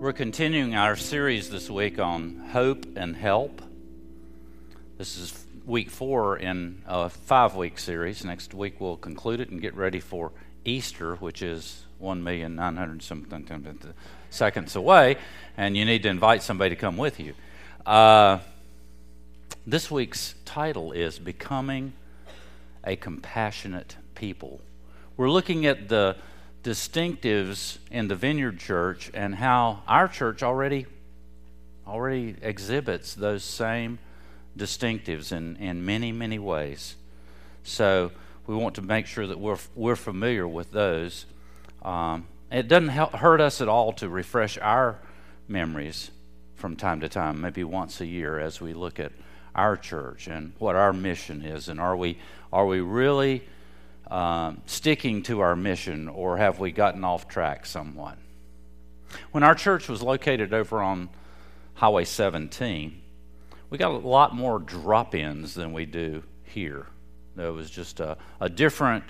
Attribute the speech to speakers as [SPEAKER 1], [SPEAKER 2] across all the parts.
[SPEAKER 1] We're continuing our series this week on hope and help. This is week four in a five week series. Next week we'll conclude it and get ready for Easter, which is 1,900 something seconds away, and you need to invite somebody to come with you. Uh, this week's title is Becoming a Compassionate People. We're looking at the distinctives in the Vineyard Church and how our church already already exhibits those same distinctives in, in many, many ways. So we want to make sure that we're, we're familiar with those. Um, it doesn't help, hurt us at all to refresh our memories from time to time, maybe once a year, as we look at our church and what our mission is, and are we are we really um, sticking to our mission, or have we gotten off track somewhat? When our church was located over on Highway 17, we got a lot more drop ins than we do here. There was just a, a different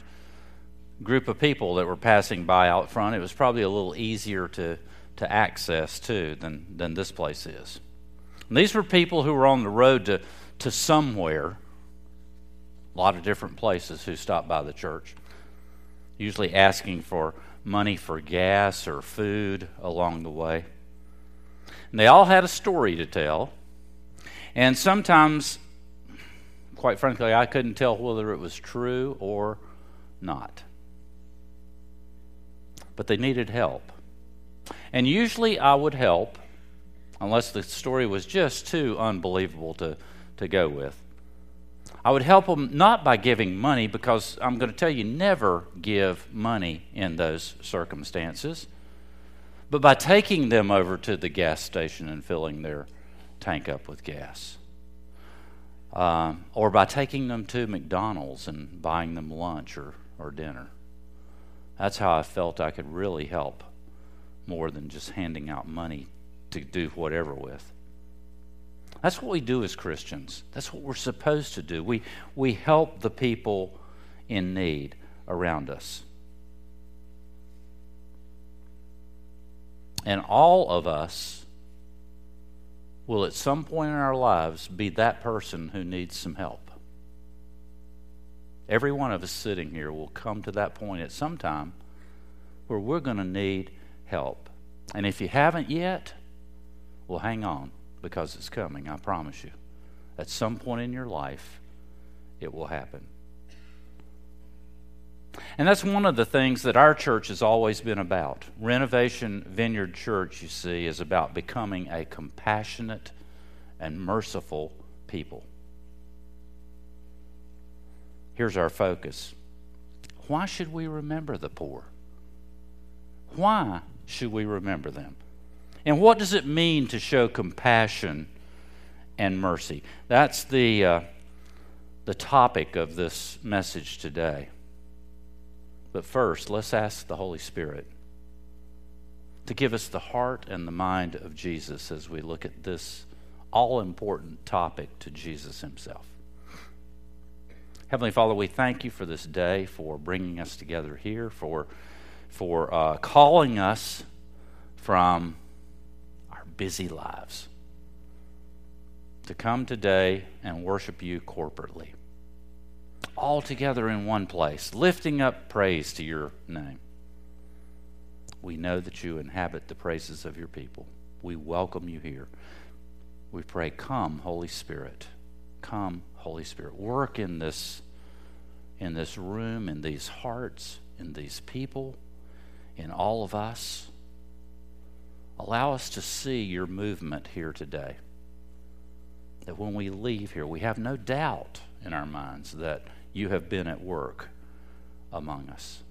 [SPEAKER 1] group of people that were passing by out front. It was probably a little easier to, to access, too, than, than this place is. And these were people who were on the road to, to somewhere a lot of different places who stop by the church, usually asking for money for gas or food along the way. And they all had a story to tell. And sometimes, quite frankly, I couldn't tell whether it was true or not. But they needed help. And usually I would help, unless the story was just too unbelievable to, to go with. I would help them not by giving money, because I'm going to tell you never give money in those circumstances, but by taking them over to the gas station and filling their tank up with gas. Um, or by taking them to McDonald's and buying them lunch or, or dinner. That's how I felt I could really help more than just handing out money to do whatever with. That's what we do as Christians. That's what we're supposed to do. We, we help the people in need around us. And all of us will at some point in our lives be that person who needs some help. Every one of us sitting here will come to that point at some time where we're going to need help. And if you haven't yet, well, hang on because it's coming, I promise you. At some point in your life, it will happen. And that's one of the things that our church has always been about. Renovation Vineyard Church, you see, is about becoming a compassionate and merciful people. Here's our focus why should we remember the poor? Why should we remember them? And what does it mean to show compassion and mercy? That's the, uh, the topic of this message today. But first, let's ask the Holy Spirit to give us the heart and the mind of Jesus as we look at this all important topic to Jesus Himself. Heavenly Father, we thank you for this day, for bringing us together here, for, for uh, calling us from busy lives to come today and worship you corporately, all together in one place, lifting up praise to your name. We know that you inhabit the praises of your people. We welcome you here. We pray, Come, Holy Spirit. Come, Holy Spirit. Work in this, in this room, in these hearts, in these people, in all of us. Allow us to see your movement here today. That when we leave here, we have no doubt in our minds that you have been at work among us.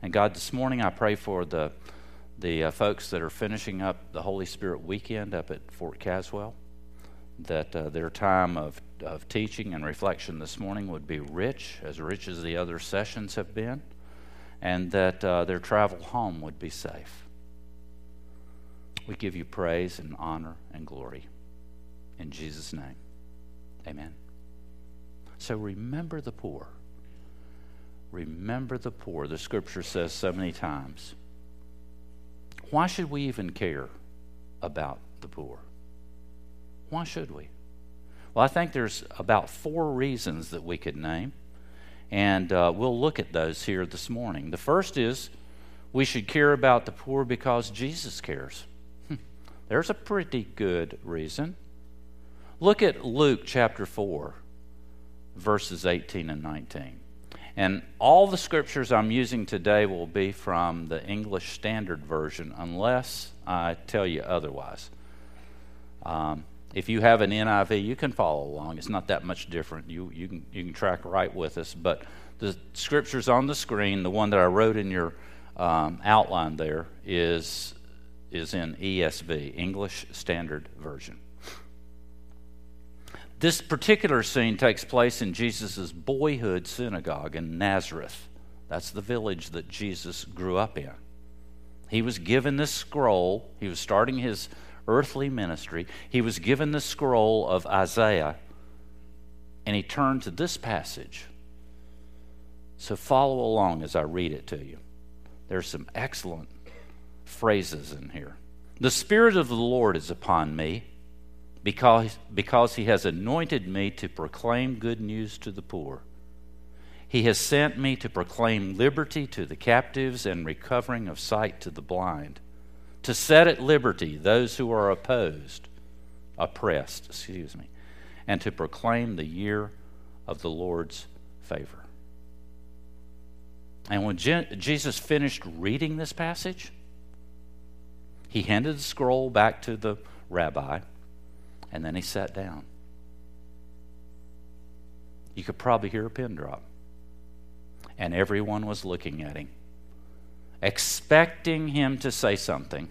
[SPEAKER 1] And God, this morning I pray for the, the uh, folks that are finishing up the Holy Spirit weekend up at Fort Caswell, that uh, their time of, of teaching and reflection this morning would be rich, as rich as the other sessions have been, and that uh, their travel home would be safe. We give you praise and honor and glory. In Jesus' name, amen. So remember the poor. Remember the poor, the scripture says so many times. Why should we even care about the poor? Why should we? Well, I think there's about four reasons that we could name, and uh, we'll look at those here this morning. The first is we should care about the poor because Jesus cares. There's a pretty good reason. Look at Luke chapter 4, verses 18 and 19. And all the scriptures I'm using today will be from the English Standard Version, unless I tell you otherwise. Um, if you have an NIV, you can follow along. It's not that much different. You, you, can, you can track right with us. But the scriptures on the screen, the one that I wrote in your um, outline there, is, is in ESV, English Standard Version. This particular scene takes place in Jesus' boyhood synagogue in Nazareth. That's the village that Jesus grew up in. He was given this scroll. He was starting his earthly ministry. He was given the scroll of Isaiah, and he turned to this passage. So follow along as I read it to you. There's some excellent phrases in here. The Spirit of the Lord is upon me because, because he has anointed me to proclaim good news to the poor. He has sent me to proclaim liberty to the captives and recovering of sight to the blind, to set at liberty those who are opposed, oppressed, excuse me, and to proclaim the year of the Lord's favor. And when Je- Jesus finished reading this passage, he handed the scroll back to the rabbi and then he sat down. You could probably hear a pin drop. And everyone was looking at him, expecting him to say something.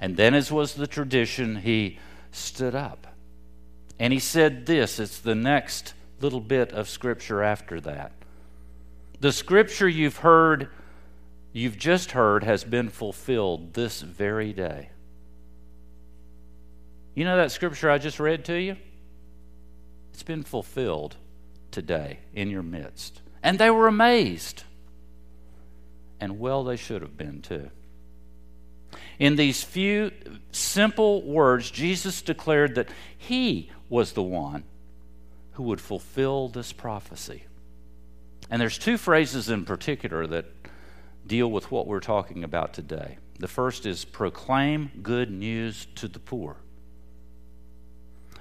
[SPEAKER 1] And then, as was the tradition, he stood up. And he said this it's the next little bit of scripture after that. The scripture you've heard, you've just heard, has been fulfilled this very day. You know that scripture I just read to you? It's been fulfilled today in your midst. And they were amazed. And well, they should have been too. In these few simple words, Jesus declared that he was the one who would fulfill this prophecy. And there's two phrases in particular that deal with what we're talking about today. The first is proclaim good news to the poor.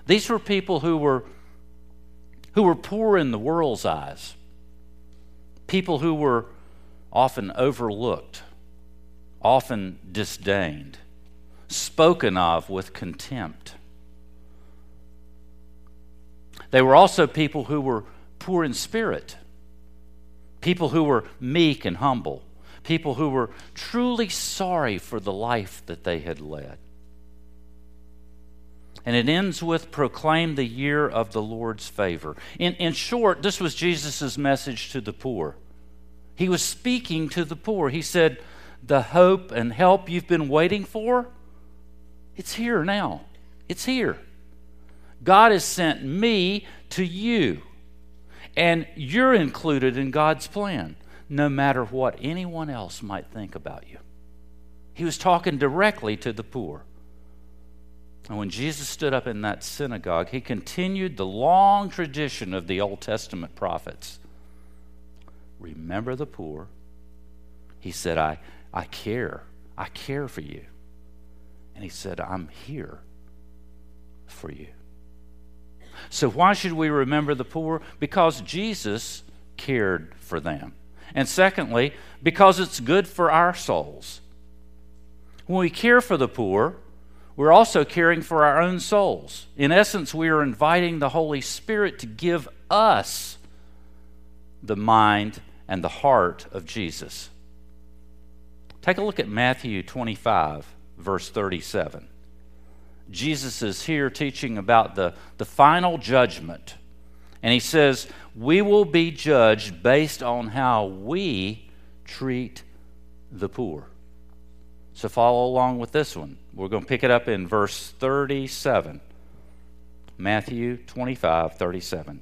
[SPEAKER 1] These were people who were, who were poor in the world's eyes, people who were often overlooked, often disdained, spoken of with contempt. They were also people who were poor in spirit, people who were meek and humble, people who were truly sorry for the life that they had led. And it ends with proclaim the year of the Lord's favor. In, in short, this was Jesus' message to the poor. He was speaking to the poor. He said, The hope and help you've been waiting for, it's here now. It's here. God has sent me to you, and you're included in God's plan, no matter what anyone else might think about you. He was talking directly to the poor. And when Jesus stood up in that synagogue, he continued the long tradition of the Old Testament prophets. Remember the poor. He said, I, I care. I care for you. And he said, I'm here for you. So, why should we remember the poor? Because Jesus cared for them. And secondly, because it's good for our souls. When we care for the poor, we're also caring for our own souls. In essence, we are inviting the Holy Spirit to give us the mind and the heart of Jesus. Take a look at Matthew 25, verse 37. Jesus is here teaching about the, the final judgment. And he says, We will be judged based on how we treat the poor. So follow along with this one. We're going to pick it up in verse 37. Matthew 25, 37.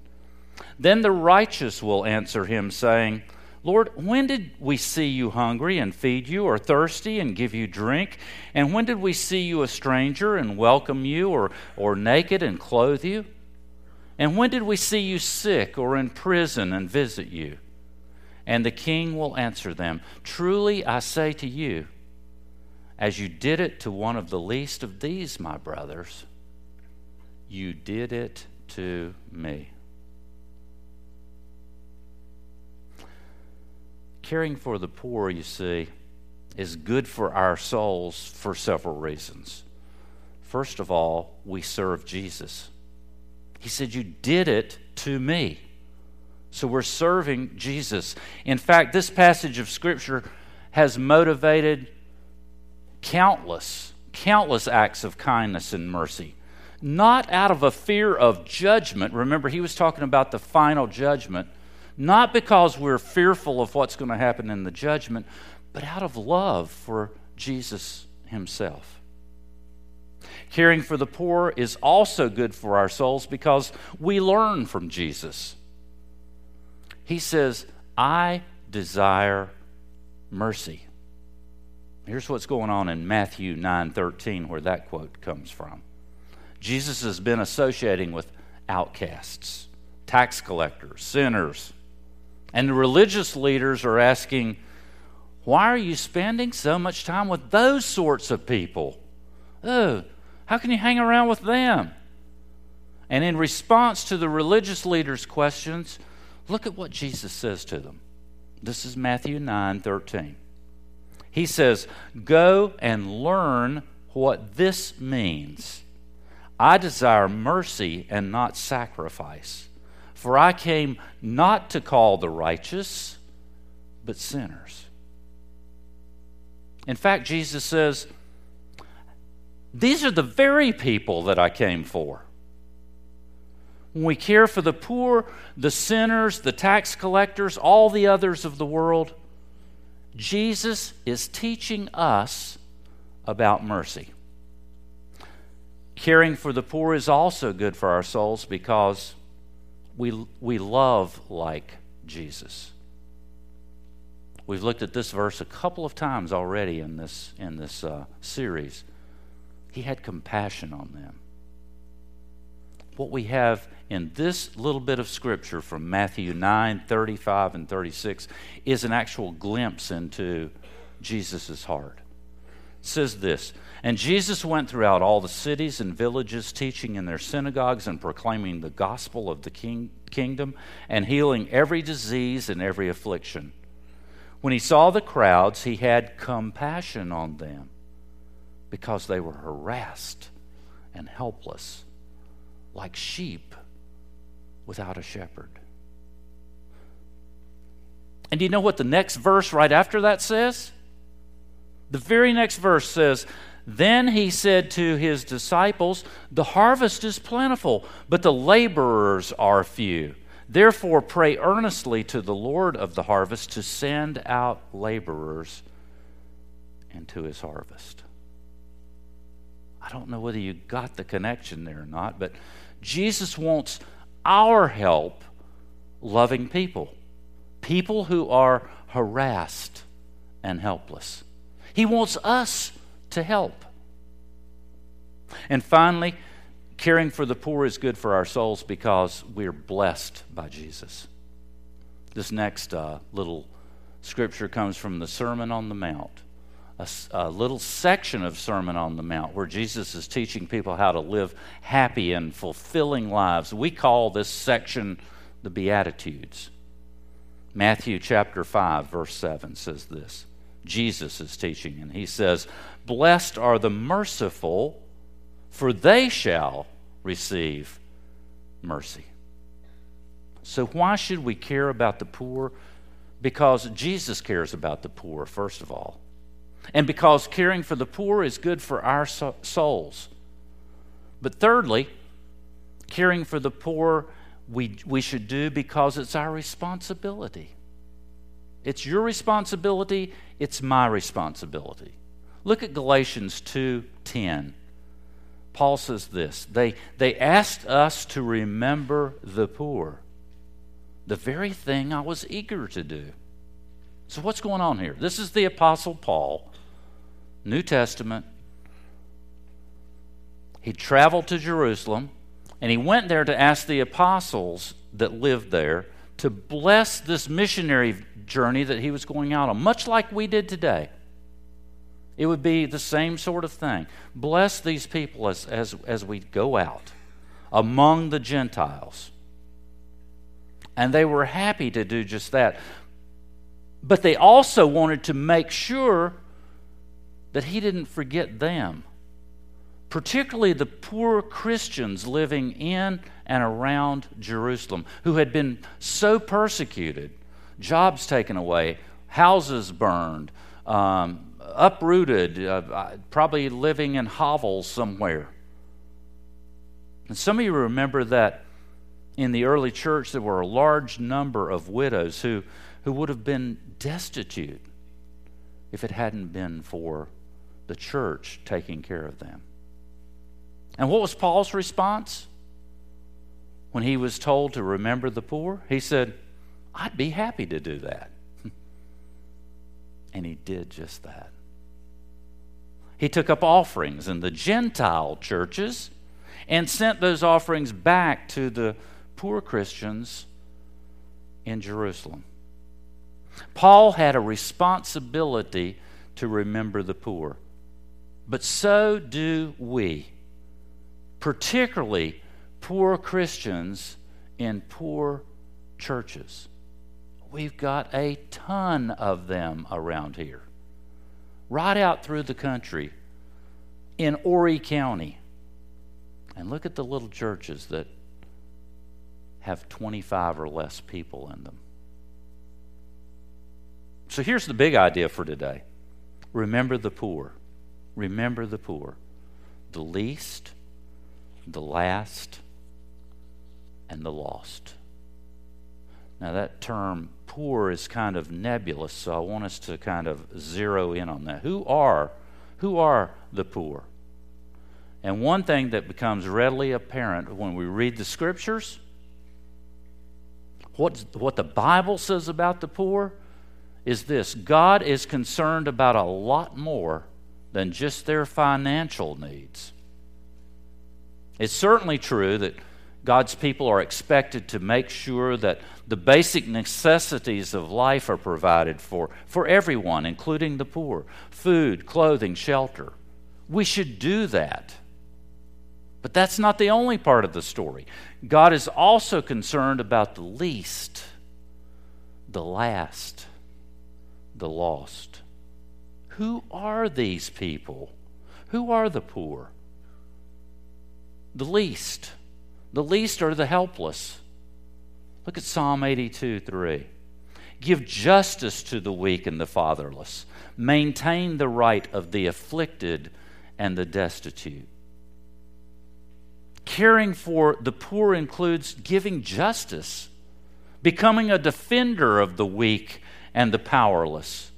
[SPEAKER 1] Then the righteous will answer him, saying, Lord, when did we see you hungry and feed you, or thirsty and give you drink? And when did we see you a stranger and welcome you, or, or naked and clothe you? And when did we see you sick or in prison and visit you? And the king will answer them Truly I say to you, as you did it to one of the least of these, my brothers, you did it to me. Caring for the poor, you see, is good for our souls for several reasons. First of all, we serve Jesus. He said, You did it to me. So we're serving Jesus. In fact, this passage of Scripture has motivated countless, countless acts of kindness and mercy. Not out of a fear of judgment. Remember, he was talking about the final judgment not because we're fearful of what's going to happen in the judgment, but out of love for Jesus himself. Caring for the poor is also good for our souls because we learn from Jesus. He says, I desire mercy. Here's what's going on in Matthew 9:13 where that quote comes from. Jesus has been associating with outcasts, tax collectors, sinners, and the religious leaders are asking, Why are you spending so much time with those sorts of people? Oh, how can you hang around with them? And in response to the religious leaders' questions, look at what Jesus says to them. This is Matthew 9 13. He says, Go and learn what this means. I desire mercy and not sacrifice for I came not to call the righteous, but sinners. In fact, Jesus says, These are the very people that I came for. When we care for the poor, the sinners, the tax collectors, all the others of the world, Jesus is teaching us about mercy. Caring for the poor is also good for our souls because we, we love like Jesus. We've looked at this verse a couple of times already in this, in this uh, series. He had compassion on them. What we have in this little bit of scripture from Matthew 9 35 and 36 is an actual glimpse into Jesus' heart. It says this and Jesus went throughout all the cities and villages, teaching in their synagogues and proclaiming the gospel of the king, kingdom and healing every disease and every affliction. When he saw the crowds, he had compassion on them because they were harassed and helpless, like sheep without a shepherd. And do you know what the next verse right after that says? The very next verse says, then he said to his disciples, The harvest is plentiful, but the laborers are few. Therefore, pray earnestly to the Lord of the harvest to send out laborers into his harvest. I don't know whether you got the connection there or not, but Jesus wants our help loving people, people who are harassed and helpless. He wants us to help. And finally, caring for the poor is good for our souls because we're blessed by Jesus. This next uh, little scripture comes from the Sermon on the Mount, a, a, little section of Sermon on the Mount where Jesus is teaching people how to live happy and fulfilling lives. We call this section the Beatitudes. Matthew chapter 5, verse 7 says this. Jesus is teaching, and he says, Blessed are the merciful, for they shall receive mercy. So, why should we care about the poor? Because Jesus cares about the poor, first of all. And because caring for the poor is good for our souls. But thirdly, caring for the poor we, we should do because it's our responsibility. It's your responsibility, it's my responsibility. Look at Galatians 2:10. Paul says this, they they asked us to remember the poor. The very thing I was eager to do. So, what's going on here? This is the Apostle Paul, New Testament. He traveled to Jerusalem and he went there to ask the apostles that lived there to bless this missionary journey that he was going out on, much like we did today. It would be the same sort of thing. Bless these people as, as, as we go out among the Gentiles. And they were happy to do just that. But they also wanted to make sure that he didn't forget them, particularly the poor Christians living in and around Jerusalem who had been so persecuted, jobs taken away, houses burned, um, uprooted, uh, probably living in hovels somewhere. And some of you remember that in the early church there were a large number of widows who, who would have been destitute if it hadn't been for the church taking care of them. And what was Paul's response when he was told to remember the poor? He said, I'd be happy to do that. and he did just that. He took up offerings in the Gentile churches and sent those offerings back to the poor Christians in Jerusalem. Paul had a responsibility to remember the poor, but so do we, particularly poor Christians in poor churches. We've got a ton of them around here right out through the country in Horry County. And look at the little churches that have 25 or less people in them. So here's the big idea for today remember the poor. Remember the poor. The least, the last, and the lost. Now, that term poor is kind of nebulous, so I want us to kind of zero in on that. Who are, who are the poor? And one thing that becomes readily apparent when we read the scriptures, what, what the Bible says about the poor is this God is concerned about a lot more than just their financial needs. It's certainly true that God's people are expected to make sure that the basic necessities of life are provided for, for everyone, including the poor food, clothing, shelter. We should do that. But that's not the only part of the story. God is also concerned about the least, the last, the lost. Who are these people? Who are the poor? The least the least are the helpless. Look at Psalm 82 3. Give justice to the weak and the fatherless. Maintain the right of the afflicted and the destitute. Caring for the poor includes giving justice, becoming a defender of the weak and the powerless.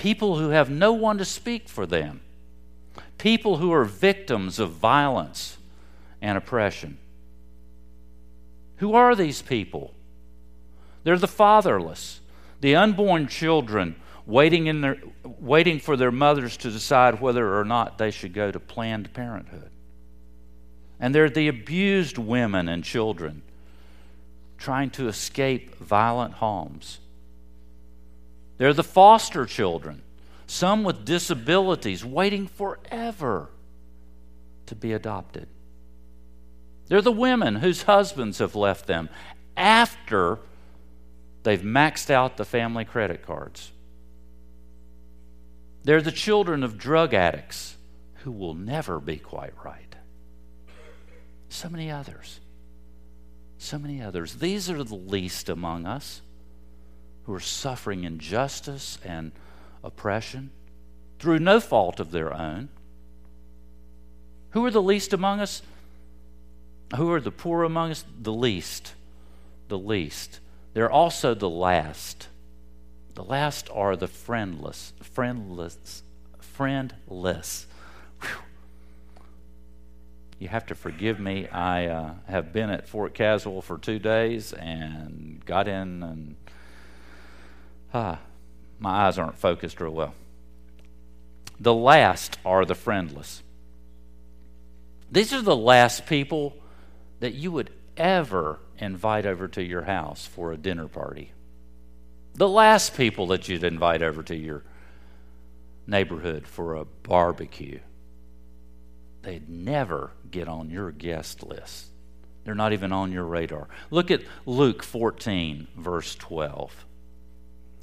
[SPEAKER 1] People who have no one to speak for them, people who are victims of violence and oppression. Who are these people? They're the fatherless, the unborn children waiting, in their, waiting for their mothers to decide whether or not they should go to Planned Parenthood. And they're the abused women and children trying to escape violent homes. They're the foster children, some with disabilities, waiting forever to be adopted. They're the women whose husbands have left them after they've maxed out the family credit cards. They're the children of drug addicts who will never be quite right. So many others. So many others. These are the least among us who are suffering injustice and oppression through no fault of their own. Who are the least among us? Who are the poor among us? The least. The least. They're also the last. The last are the friendless. Friendless. Friendless. Whew. You have to forgive me. I uh, have been at Fort Caswell for two days and got in and Ah, my eyes aren't focused real well. The last are the friendless. These are the last people that you would ever invite over to your house for a dinner party. The last people that you'd invite over to your neighborhood for a barbecue. They'd never get on your guest list. They're not even on your radar. Look at Luke 14, verse 12.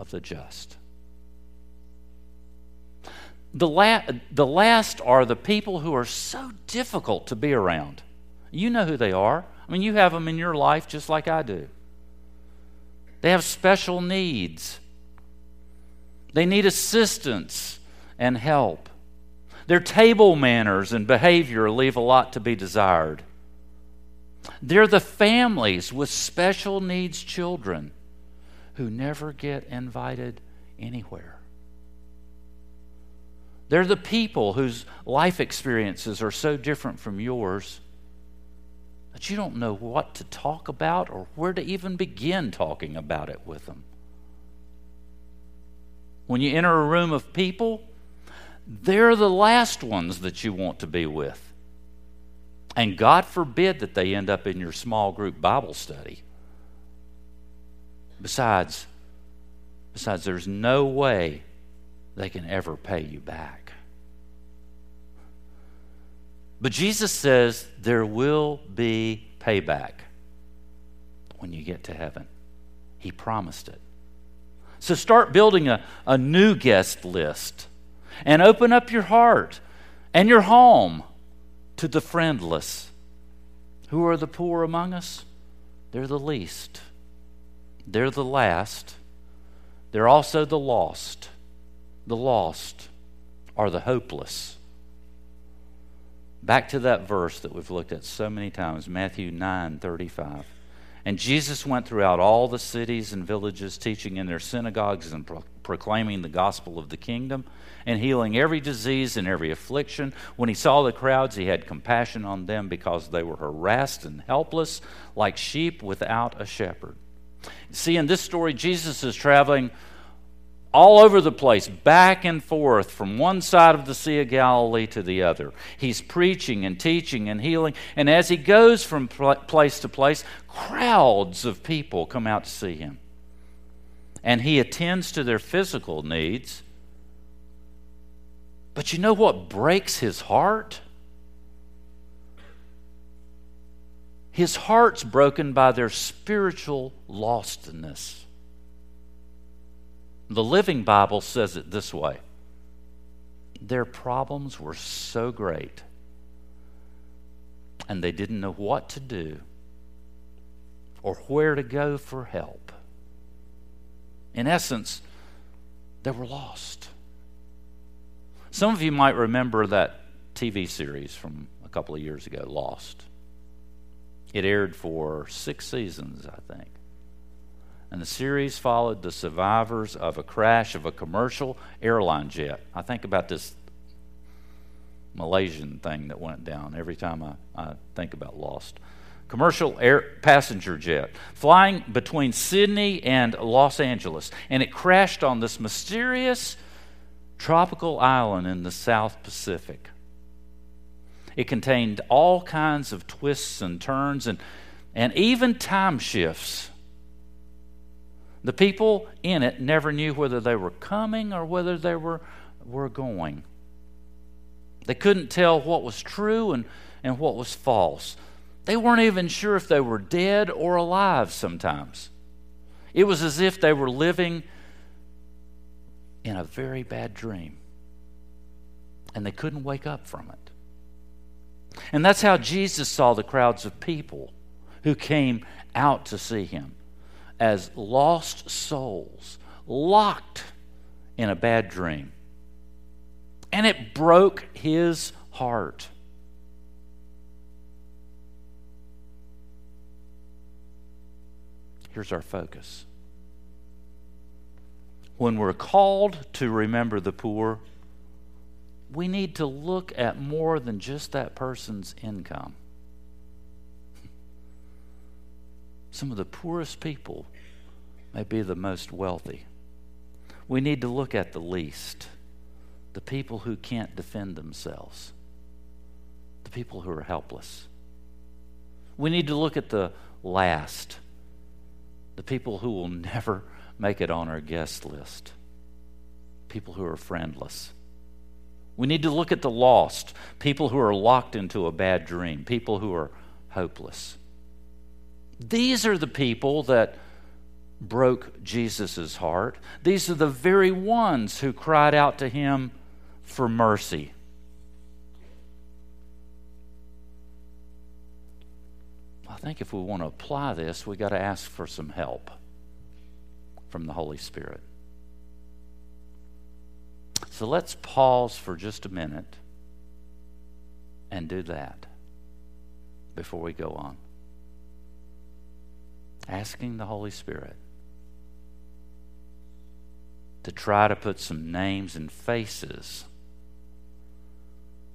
[SPEAKER 1] of the just. The, la- the last are the people who are so difficult to be around. You know who they are. I mean, you have them in your life just like I do. They have special needs, they need assistance and help. Their table manners and behavior leave a lot to be desired. They're the families with special needs children who never get invited anywhere. They're the people whose life experiences are so different from yours that you don't know what to talk about or where to even begin talking about it with them. When you enter a room of people, they're the last ones that you want to be with. And God forbid that they end up in your small group Bible study. Besides, besides there's no way they can ever pay you back. But Jesus says there will be payback when you get to heaven. He promised it. So start building a, a new guest list and open up your heart and your home to the friendless. Who are the poor among us? They're the least, they're the last, they're also the lost the lost are the hopeless. Back to that verse that we've looked at so many times, Matthew 9 35. And Jesus went throughout all the cities and villages, teaching in their synagogues and pro- proclaiming the gospel of the kingdom and healing every disease and every affliction. When he saw the crowds, he had compassion on them because they were harassed and helpless, like sheep without a shepherd. See, in this story, Jesus is traveling all over the place, back and forth from one side of the Sea of Galilee to the other. He's preaching and teaching and healing. And as he goes from place to place, crowds of people come out to see him. And he attends to their physical needs. But you know what breaks his heart? His heart's broken by their spiritual lostness. The Living Bible says it this way Their problems were so great, and they didn't know what to do or where to go for help. In essence, they were lost. Some of you might remember that TV series from a couple of years ago, Lost. It aired for six seasons, I think. And the series followed the survivors of a crash of a commercial airline jet. I think about this Malaysian thing that went down every time I, I think about Lost. Commercial air passenger jet flying between Sydney and Los Angeles, and it crashed on this mysterious tropical island in the South Pacific. It contained all kinds of twists and turns and, and even time shifts the people in it never knew whether they were coming or whether they were, were going. They couldn't tell what was true and, and what was false. They weren't even sure if they were dead or alive sometimes. It was as if they were living in a very bad dream. And they couldn't wake up from it. And that's how Jesus saw the crowds of people who came out to see him as lost souls, locked in a bad dream. And it broke his heart. Here's our focus. When we're called to remember the poor, we need to look at more than just that person's income. Some of the poorest people may be the most wealthy. We need to look at the least, the people who can't defend themselves, the people who are helpless. We need to look at the last, the people who will never make it on our guest list, people who are friendless. We need to look at the lost, people who are locked into a bad dream, people who are hopeless. These are the people that broke Jesus' heart. These are the very ones who cried out to him for mercy. I think if we want to apply this, we've got to ask for some help from the Holy Spirit. So let's pause for just a minute and do that before we go on. Asking the Holy Spirit to try to put some names and faces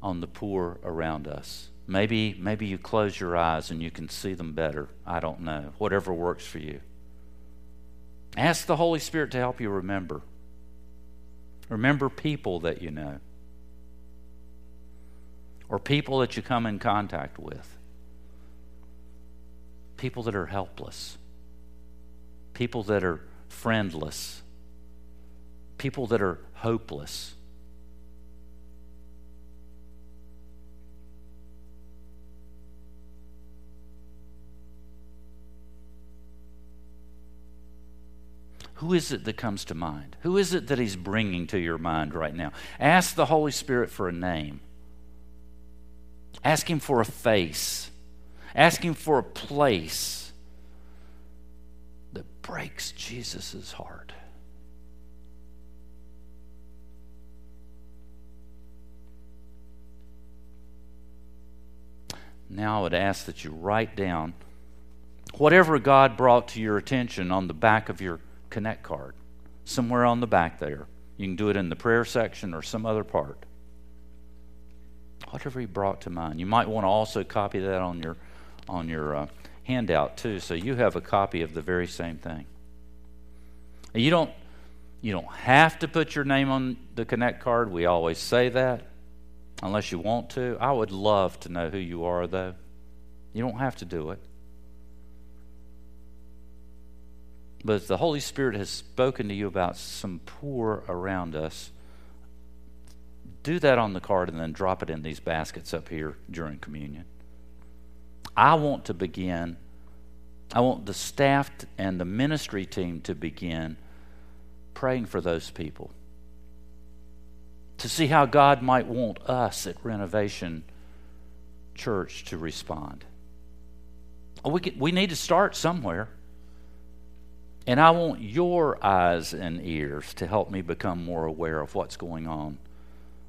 [SPEAKER 1] on the poor around us. Maybe, maybe you close your eyes and you can see them better. I don't know. Whatever works for you. Ask the Holy Spirit to help you remember. Remember people that you know, or people that you come in contact with, people that are helpless, people that are friendless, people that are hopeless. Who is it that comes to mind? Who is it that He's bringing to your mind right now? Ask the Holy Spirit for a name. Ask Him for a face. Ask Him for a place that breaks Jesus' heart. Now I would ask that you write down whatever God brought to your attention on the back of your Connect card, somewhere on the back there. You can do it in the prayer section or some other part. Whatever He brought to mind. You might want to also copy that on your on your uh, handout too, so you have a copy of the very same thing. You don't you don't have to put your name on the Connect card. We always say that, unless you want to. I would love to know who you are, though. You don't have to do it. But if the Holy Spirit has spoken to you about some poor around us, do that on the card and then drop it in these baskets up here during communion. I want to begin, I want the staff and the ministry team to begin praying for those people. To see how God might want us at Renovation Church to respond. We, we need to start somewhere. And I want your eyes and ears to help me become more aware of what's going on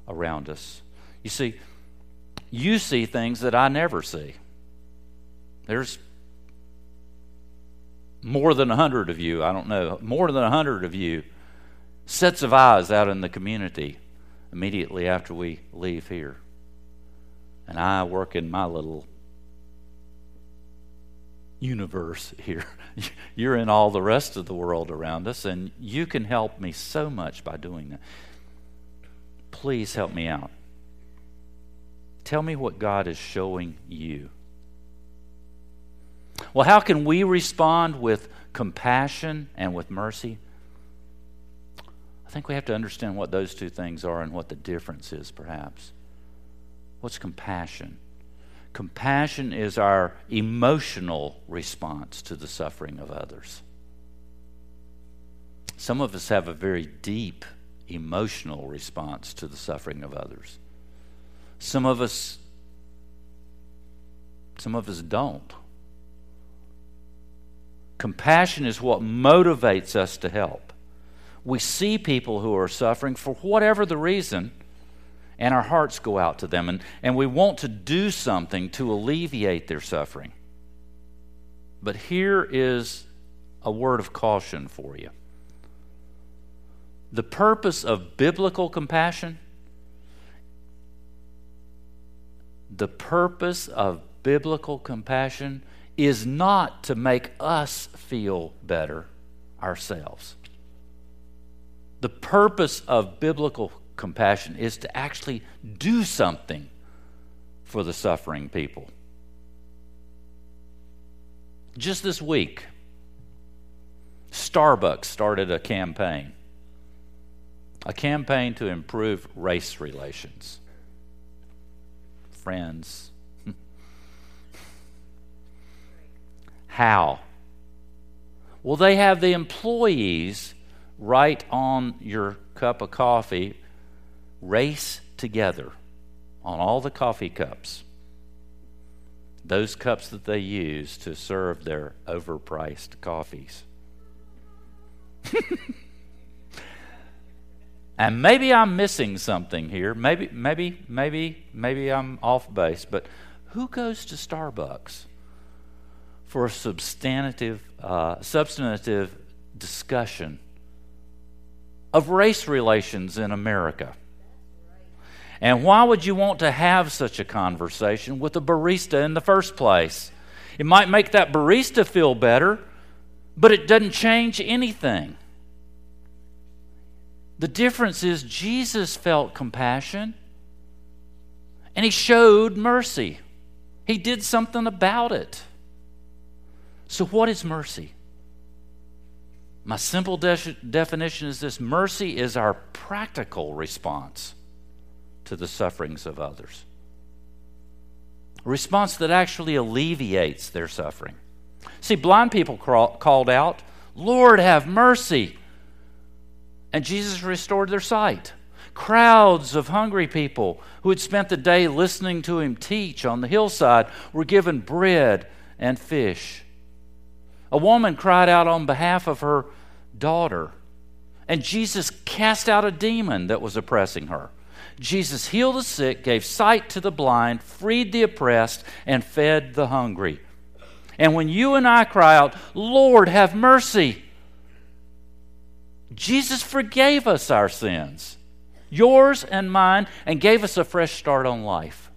[SPEAKER 1] around us. You see, you see things that I never see. There's more than a hundred of you, I don't know, more than a hundred of you, sets of eyes out in the community immediately after we leave here. And I work in my little universe here. You're in all the rest of the world around us, and you can help me so much by doing that. Please help me out. Tell me what God is showing you. Well, how can we respond with compassion and with mercy? I think we have to understand what those two things are and what the difference is, perhaps. What's compassion? Compassion is our emotional response to the suffering of others. Some of us have a very deep emotional response to the suffering of others. Some of us some of us don't. Compassion is what motivates us to help. we see people who are suffering for whatever the reason, and our hearts go out to them, and, and we want to do something to alleviate their suffering. But here is a word of caution for you. The purpose of biblical compassion, the purpose of biblical compassion is not to make us feel better ourselves. The purpose of biblical compassion is to actually do something for the suffering people. Just this week, Starbucks started a campaign, a campaign to improve race relations. Friends, how? Well, they have the employees write on your cup of coffee, race together on all the coffee cups. Those cups that they use to serve their overpriced coffees. and maybe I'm missing something here. Maybe, maybe, maybe, maybe I'm off base. But who goes to Starbucks for a substantive, uh, substantive discussion of race relations in America? And why would you want to have such a conversation with a barista in the first place? It might make that barista feel better, but it doesn't change anything. The difference is Jesus felt compassion and he showed mercy. He did something about it. So, what is mercy? My simple de- definition is this mercy is our practical response to the sufferings of others. A response that actually alleviates their suffering. See, blind people called out, Lord, have mercy. And Jesus restored their sight. Crowds of hungry people who had spent the day listening to him teach on the hillside were given bread and fish. A woman cried out on behalf of her daughter, and Jesus cast out a demon that was oppressing her. Jesus healed the sick, gave sight to the blind, freed the oppressed, and fed the hungry. And when you and I cry out, Lord, have mercy, Jesus forgave us our sins, yours and mine, and gave us a fresh start on life.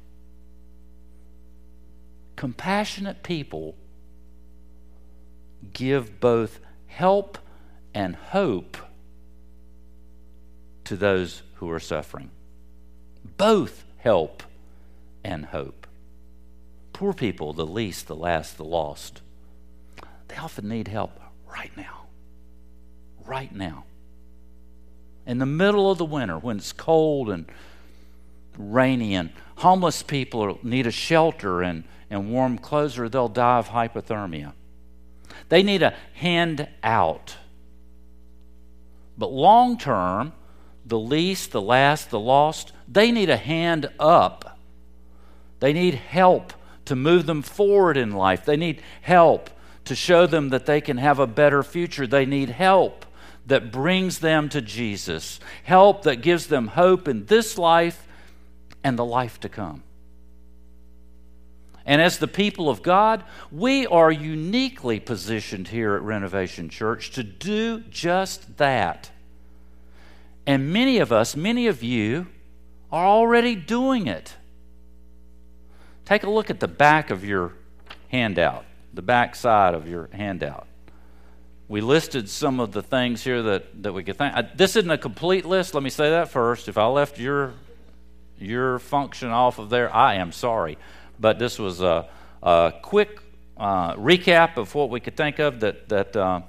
[SPEAKER 1] Compassionate people give both help and hope to those who are suffering both help and hope. Poor people, the least, the last, the lost, they often need help right now. Right now. In the middle of the winter, when it's cold and rainy, and homeless people need a shelter and, and warm clothes, or they'll die of hypothermia. They need a hand out. But long term, the least, the last, the lost, they need a hand up. They need help to move them forward in life. They need help to show them that they can have a better future. They need help that brings them to Jesus, help that gives them hope in this life and the life to come. And as the people of God, we are uniquely positioned here at Renovation Church to do just that. And many of us, many of you, are already doing it. Take a look at the back of your handout, the back side of your handout. We listed some of the things here that, that we could think. This isn't a complete list. Let me say that first. If I left your your function off of there, I am sorry. But this was a, a quick uh, recap of what we could think of that that uh,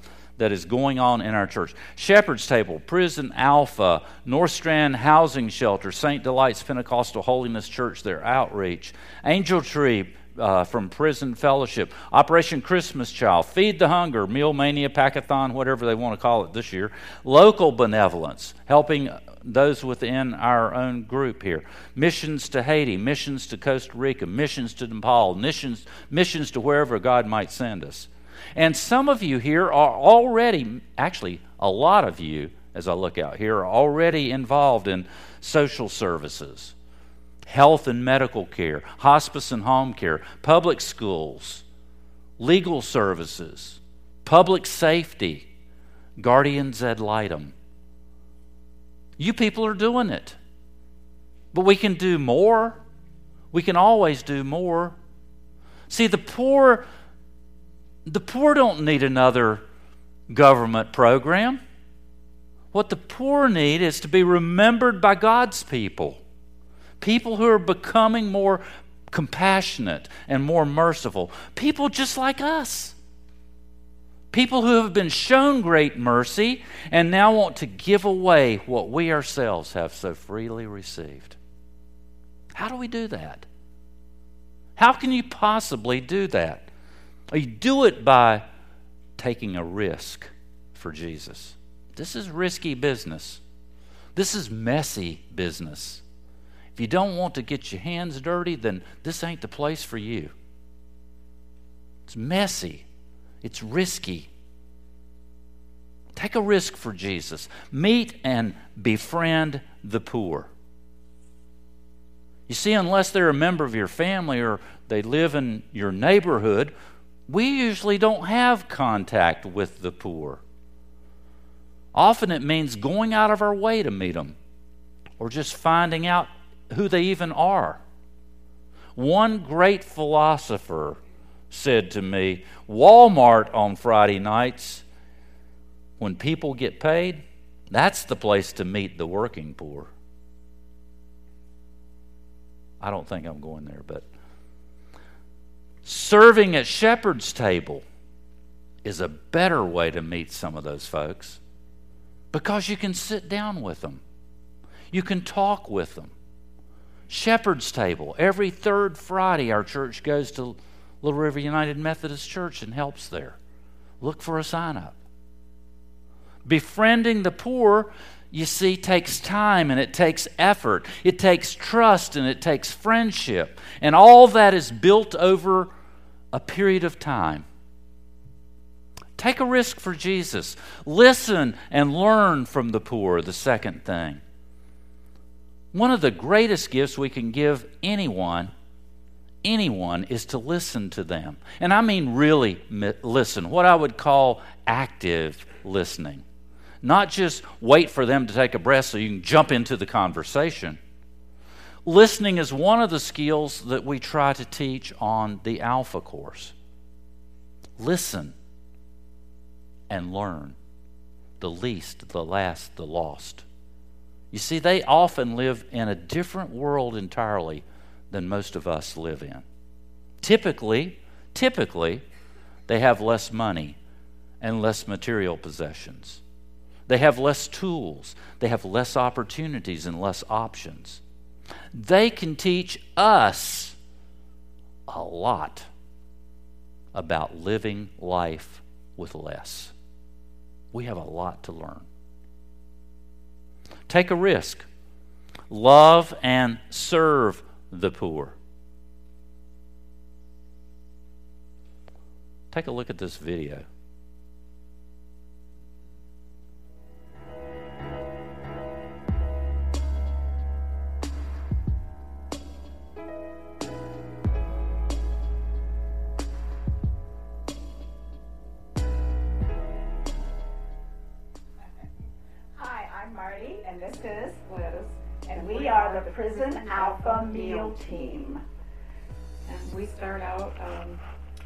[SPEAKER 1] that is going on in our church. Shepherd's Table, Prison Alpha, North Strand Housing Shelter, St. Delights Pentecostal Holiness Church, their outreach, Angel Tree, uh, from Prison Fellowship, Operation Christmas Child, Feed the Hunger, Meal Mania, Packathon, whatever they want to call it this year, Local Benevolence, helping those within our own group here, missions to Haiti, missions to Costa Rica, missions to Nepal, missions, missions to wherever God might send us. And some of you here are already, actually, a lot of you as I look out here, are already involved in social services, health and medical care, hospice and home care, public schools, legal services, public safety, guardians ad litem. You people are doing it. But we can do more. We can always do more. See, the poor the poor don't need another government program. What the poor need is to be remembered by God's people. People who are becoming more compassionate and more merciful. People just like us. People who have been shown great mercy and now want to give away what we ourselves have so freely received. How do we do that? How can you possibly do that? You do it by taking a risk for Jesus. This is risky business. This is messy business. If you don't want to get your hands dirty, then this ain't the place for you. It's messy, it's risky. Take a risk for Jesus. Meet and befriend the poor. You see, unless they're a member of your family or they live in your neighborhood, we usually don't have contact with the poor. Often it means going out of our way to meet them or just finding out who they even are. One great philosopher said to me Walmart on Friday nights, when people get paid, that's the place to meet the working poor. I don't think I'm going there, but serving at shepherd's table is a better way to meet some of those folks because you can sit down with them. You can talk with them. Shepherd's table. Every third Friday, our church goes to Little River United Methodist Church and helps there. Look for a sign up. Befriending the poor you see, takes time and it takes effort. It takes trust and it takes friendship. And all that is built over a period of time. Take a risk for Jesus. Listen and learn from the poor, the second thing. One of the greatest gifts we can give anyone, anyone, is to listen to them. And I mean really listen, what I would call active listening. Not just wait for them to take a breath so you can jump into the conversation. Listening is one of the skills that we try to teach on the Alpha course. Listen and learn. The least, the last, the lost. You see, they often live in a different world entirely than most of us live in. Typically, typically, they have less money and less material possessions. They have less tools, they have less opportunities and less options. They can teach us a lot about living life with less. We have a lot to learn. Take a risk. Love and serve the poor. Take a look at this video.
[SPEAKER 2] Prison Alpha Meal Team.
[SPEAKER 3] And we start out um,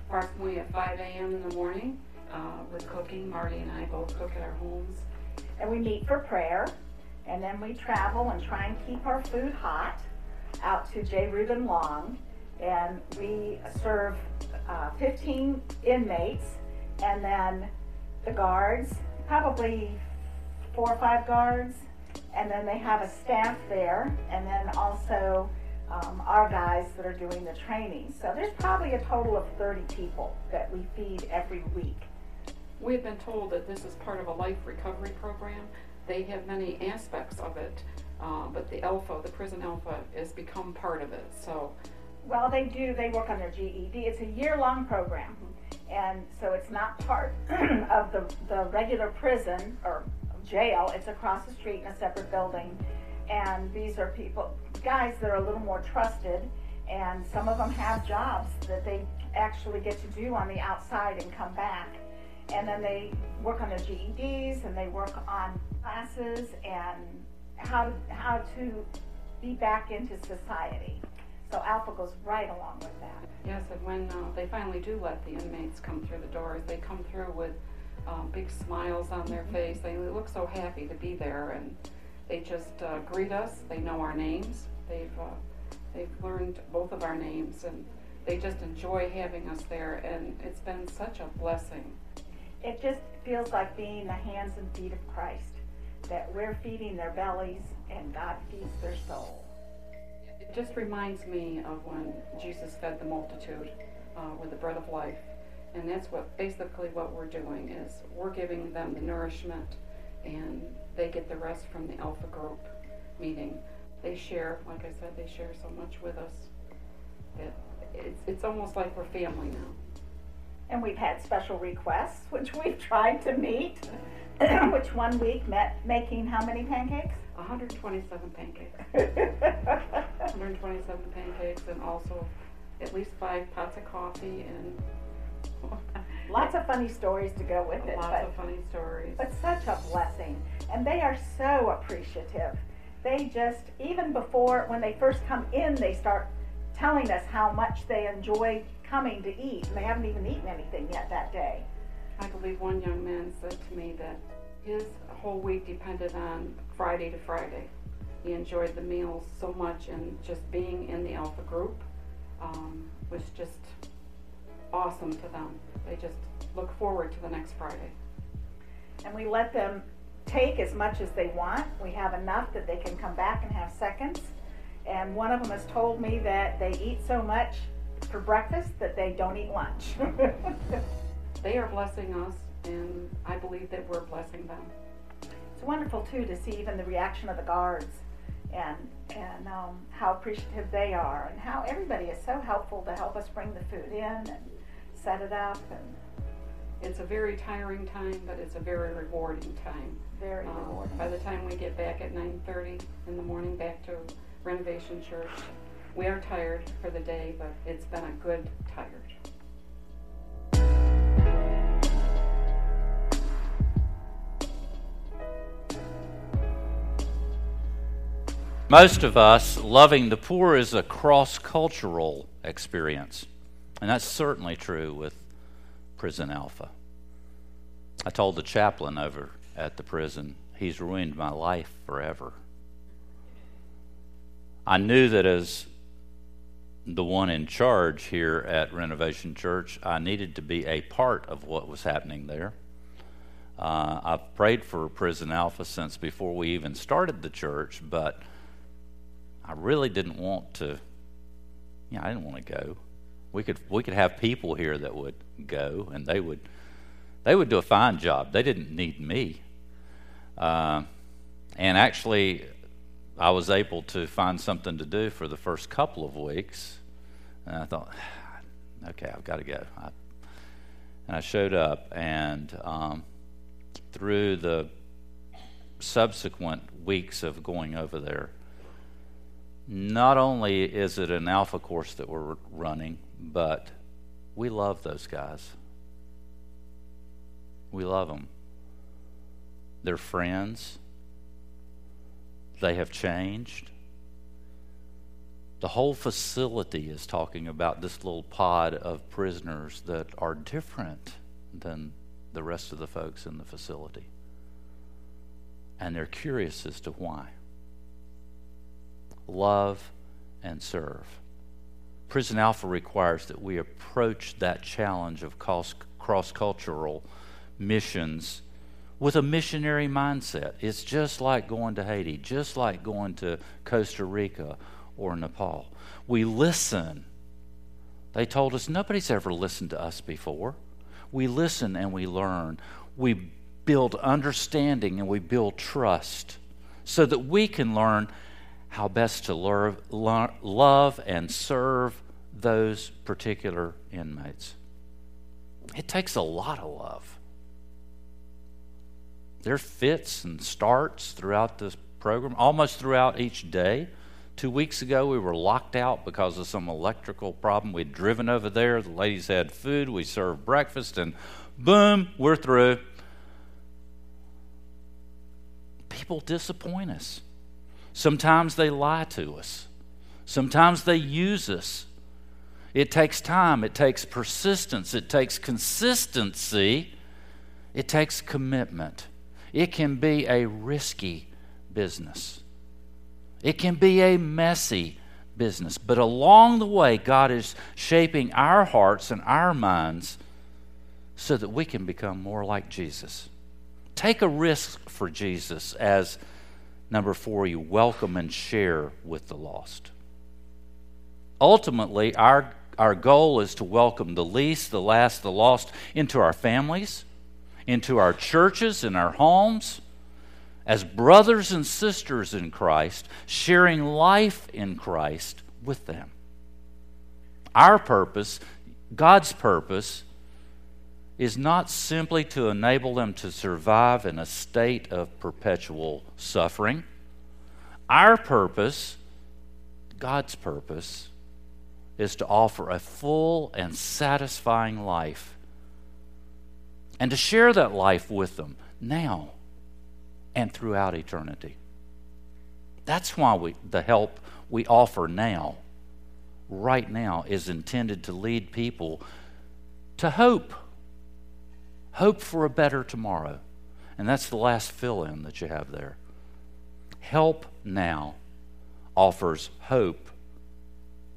[SPEAKER 3] approximately at 5 a.m. in the morning uh, with cooking. Marty and I both cook at our homes.
[SPEAKER 2] And we meet for prayer, and then we travel and try and keep our food hot out to J. Reuben Long. And we serve uh, 15 inmates, and then the guards, probably four or five guards, and then they have a staff there, and then also um, our guys that are doing the training. So there's probably a total of 30 people that we feed every week.
[SPEAKER 3] We've been told that this is part of a life recovery program. They have many aspects of it, uh, but the Alpha, the Prison Alpha, has become part of it. So,
[SPEAKER 2] well, they do. They work on their GED. It's a year-long program, and so it's not part of the the regular prison or jail. It's across the street in a separate building. And these are people, guys that are a little more trusted, and some of them have jobs that they actually get to do on the outside and come back. And then they work on their GEDs and they work on classes and how how to be back into society. So Alpha goes right along with that.
[SPEAKER 3] Yes, and when uh, they finally do let the inmates come through the doors, they come through with um, big smiles on their face. They look so happy to be there, and they just uh, greet us. They know our names. They've uh, they've learned both of our names, and they just enjoy having us there. And it's been such a blessing.
[SPEAKER 2] It just feels like being the hands and feet of Christ. That we're feeding their bellies, and God feeds their soul.
[SPEAKER 3] It just reminds me of when Jesus fed the multitude uh, with the bread of life and that's what basically what we're doing is we're giving them the nourishment and they get the rest from the alpha group meeting. They share like i said they share so much with us that it's, it's almost like we're family now.
[SPEAKER 2] And we've had special requests which we've tried to meet. Which one week met making how many pancakes?
[SPEAKER 3] 127 pancakes. 127 pancakes and also at least five pots of coffee and
[SPEAKER 2] Lots of funny stories to go with it.
[SPEAKER 3] Lots
[SPEAKER 2] but,
[SPEAKER 3] of funny stories.
[SPEAKER 2] But such a blessing. And they are so appreciative. They just, even before, when they first come in, they start telling us how much they enjoy coming to eat. And they haven't even eaten anything yet that day.
[SPEAKER 3] I believe one young man said to me that his whole week depended on Friday to Friday. He enjoyed the meals so much, and just being in the Alpha group um, was just awesome to them. They just look forward to the next Friday.
[SPEAKER 2] And we let them take as much as they want. We have enough that they can come back and have seconds. And one of them has told me that they eat so much for breakfast that they don't eat lunch.
[SPEAKER 3] they are blessing us, and I believe that we're blessing them.
[SPEAKER 2] It's wonderful too to see even the reaction of the guards and and um, how appreciative they are, and how everybody is so helpful to help us bring the food in and set it up and
[SPEAKER 3] it's a very tiring time, but it's a very rewarding time.
[SPEAKER 2] Very um, rewarding.
[SPEAKER 3] By the time we get back at 9:30 in the morning back to Renovation Church, we are tired for the day, but it's been a good tired.
[SPEAKER 1] Most of us, loving the poor is a cross cultural experience. And that's certainly true with Prison Alpha. I told the chaplain over at the prison, he's ruined my life forever. I knew that as the one in charge here at Renovation Church, I needed to be a part of what was happening there. Uh, I've prayed for Prison Alpha since before we even started the church, but I really didn't want to, you know, I didn't want to go. We could we could have people here that would go, and they would they would do a fine job. They didn't need me, uh, and actually, I was able to find something to do for the first couple of weeks. And I thought, okay, I've got to go. I, and I showed up, and um, through the subsequent weeks of going over there, not only is it an alpha course that we're running, but we love those guys. We love them. They're friends. They have changed. The whole facility is talking about this little pod of prisoners that are different than the rest of the folks in the facility. And they're curious as to why. Love and serve. Prison Alpha requires that we approach that challenge of cross cultural missions with a missionary mindset. It's just like going to Haiti, just like going to Costa Rica or Nepal. We listen. They told us nobody's ever listened to us before. We listen and we learn. We build understanding and we build trust so that we can learn how best to love, love and serve those particular inmates. It takes a lot of love. There are fits and starts throughout this program, almost throughout each day. Two weeks ago, we were locked out because of some electrical problem. We'd driven over there. The ladies had food. We served breakfast, and boom, we're through. People disappoint us. Sometimes they lie to us. Sometimes they use us. It takes time, it takes persistence, it takes consistency, it takes commitment. It can be a risky business, it can be a messy business. But along the way, God is shaping our hearts and our minds so that we can become more like Jesus. Take a risk for Jesus as number four, you welcome and share with the lost. Ultimately, our, our goal is to welcome the least, the last, the lost into our families, into our churches, in our homes, as brothers and sisters in Christ, sharing life in Christ with them. Our purpose, God's purpose, is not simply to enable them to survive in a state of perpetual suffering. Our purpose, God's purpose, is to offer a full and satisfying life and to share that life with them now and throughout eternity. That's why we, the help we offer now, right now, is intended to lead people to hope Hope for a better tomorrow. And that's the last fill in that you have there. Help now offers hope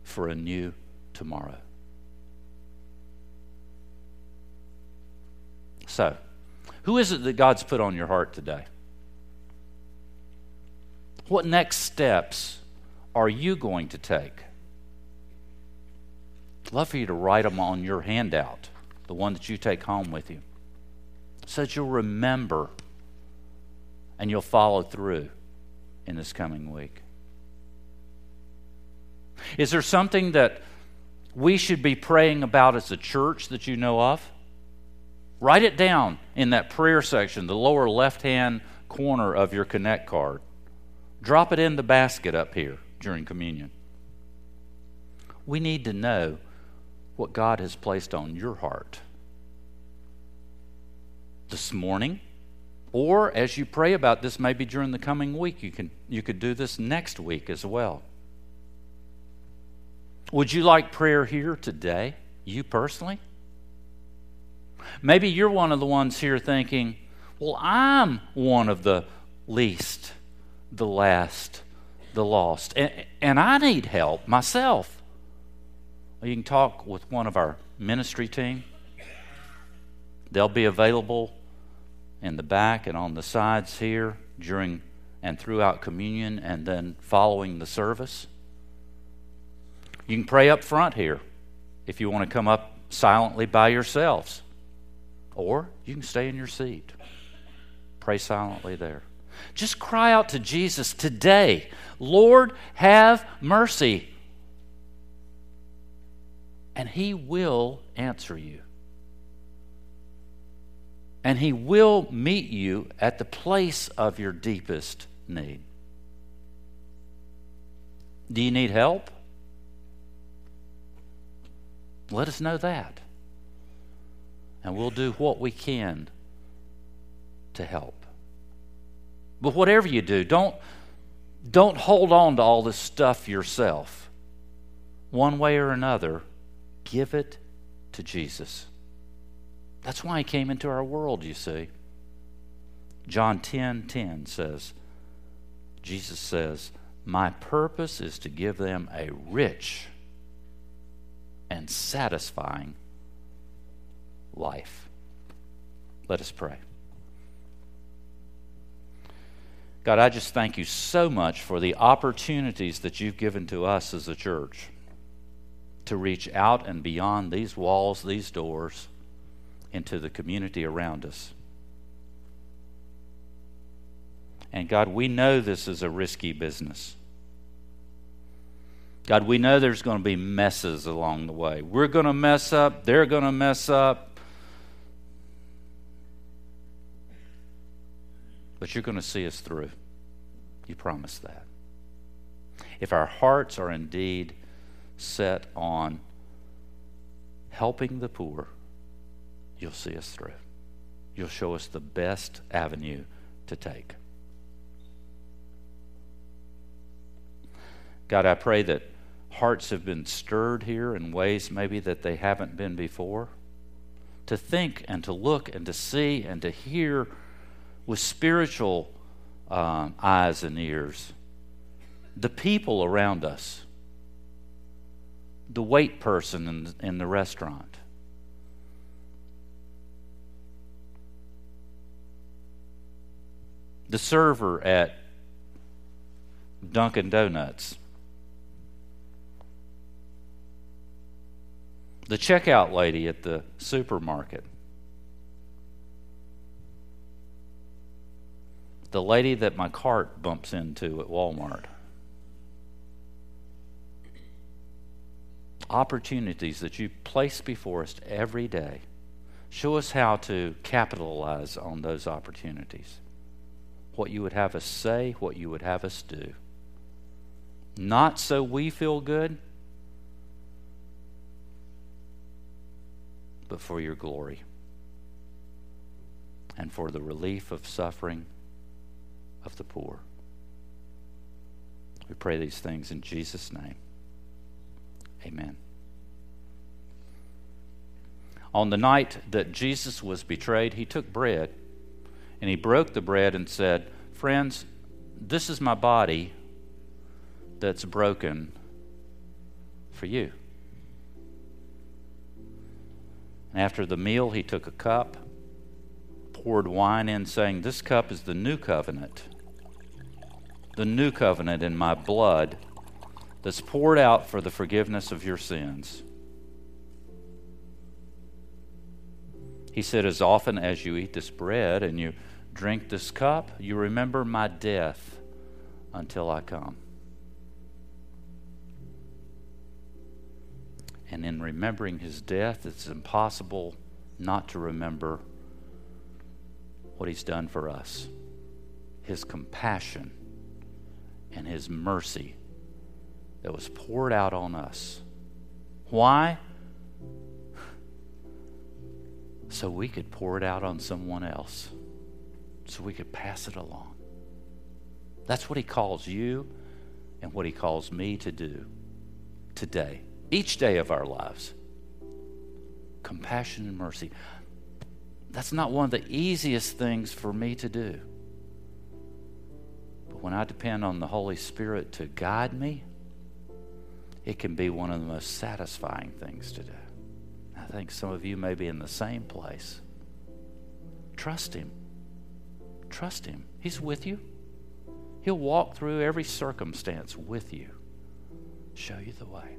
[SPEAKER 1] for a new tomorrow. So, who is it that God's put on your heart today? What next steps are you going to take? I'd love for you to write them on your handout, the one that you take home with you so that you'll remember and you'll follow through in this coming week. Is there something that we should be praying about as a church that you know of? Write it down in that prayer section, the lower left hand corner of your Connect card. Drop it in the basket up here during communion. We need to know what God has placed on your heart this morning, or as you pray about this, maybe during the coming week, you, can, you could do this next week as well. Would you like prayer here today, you personally? Maybe you're one of the ones here thinking, well, I'm one of the least, the last, the lost, and, and I need help myself. Well, you can talk with one of our ministry team. They'll be available in the back and on the sides here during and throughout communion and then following the service. You can pray up front here if you want to come up silently by yourselves, or you can stay in your seat. Pray silently there. Just cry out to Jesus today Lord, have mercy. And He will answer you and He will meet you at the place of your deepest need. Do you need help? Let us know that. And we'll do what we can to help. But whatever you do, don't, don't hold on to all this stuff yourself. One way or another, give it to Jesus. That's why he came into our world, you see. John 10 10 says, Jesus says, My purpose is to give them a rich and satisfying life. Let us pray. God, I just thank you so much for the opportunities that you've given to us as a church to reach out and beyond these walls, these doors into the community around us. And God, we know this is a risky business. God, we know there's going to be messes along the way. We're going to mess up, they're going to mess up. But you're going to see us through. You promise that. If our hearts are indeed set on helping the poor, you'll see us through. You'll show us the best avenue to take. God, I pray that hearts have been stirred here in ways maybe that they haven't been before. To think and to look and to see and to hear with spiritual um, eyes and ears the people around us, the wait person in, in the restaurant. The server at Dunkin' Donuts. the checkout lady at the supermarket, the lady that my cart bumps into at Walmart. Opportunities that you place before us every day. Show us how to capitalize on those opportunities. What you would have us say, what you would have us do. Not so we feel good but for your glory and for the relief of suffering of the poor. We pray these things in Jesus' name. Amen. On the night that Jesus was betrayed, he took bread and he broke the bread and said, Friends, this is my body that's broken for you. And After the meal, he took a cup, poured wine in, saying, This cup is the new covenant, the new covenant in my blood that's poured out for the forgiveness of your sins. He said, As often as you eat this bread and you drink this cup, you remember my death until I come. And in remembering his death, it's impossible not to remember what he's done for us his compassion and his mercy that was poured out on us. Why? So we could pour it out on someone else, so we could pass it along. That's what he calls you and what he calls me to do today each day of our lives. Compassion and mercy. That's not one of the easiest things for me to do. But when I depend on the Holy Spirit to guide me, it can be one of the most satisfying things to do. I think some of you may be in the same place. Trust Him. Trust Him. He's with you. He'll walk through every circumstance with you, show you the way.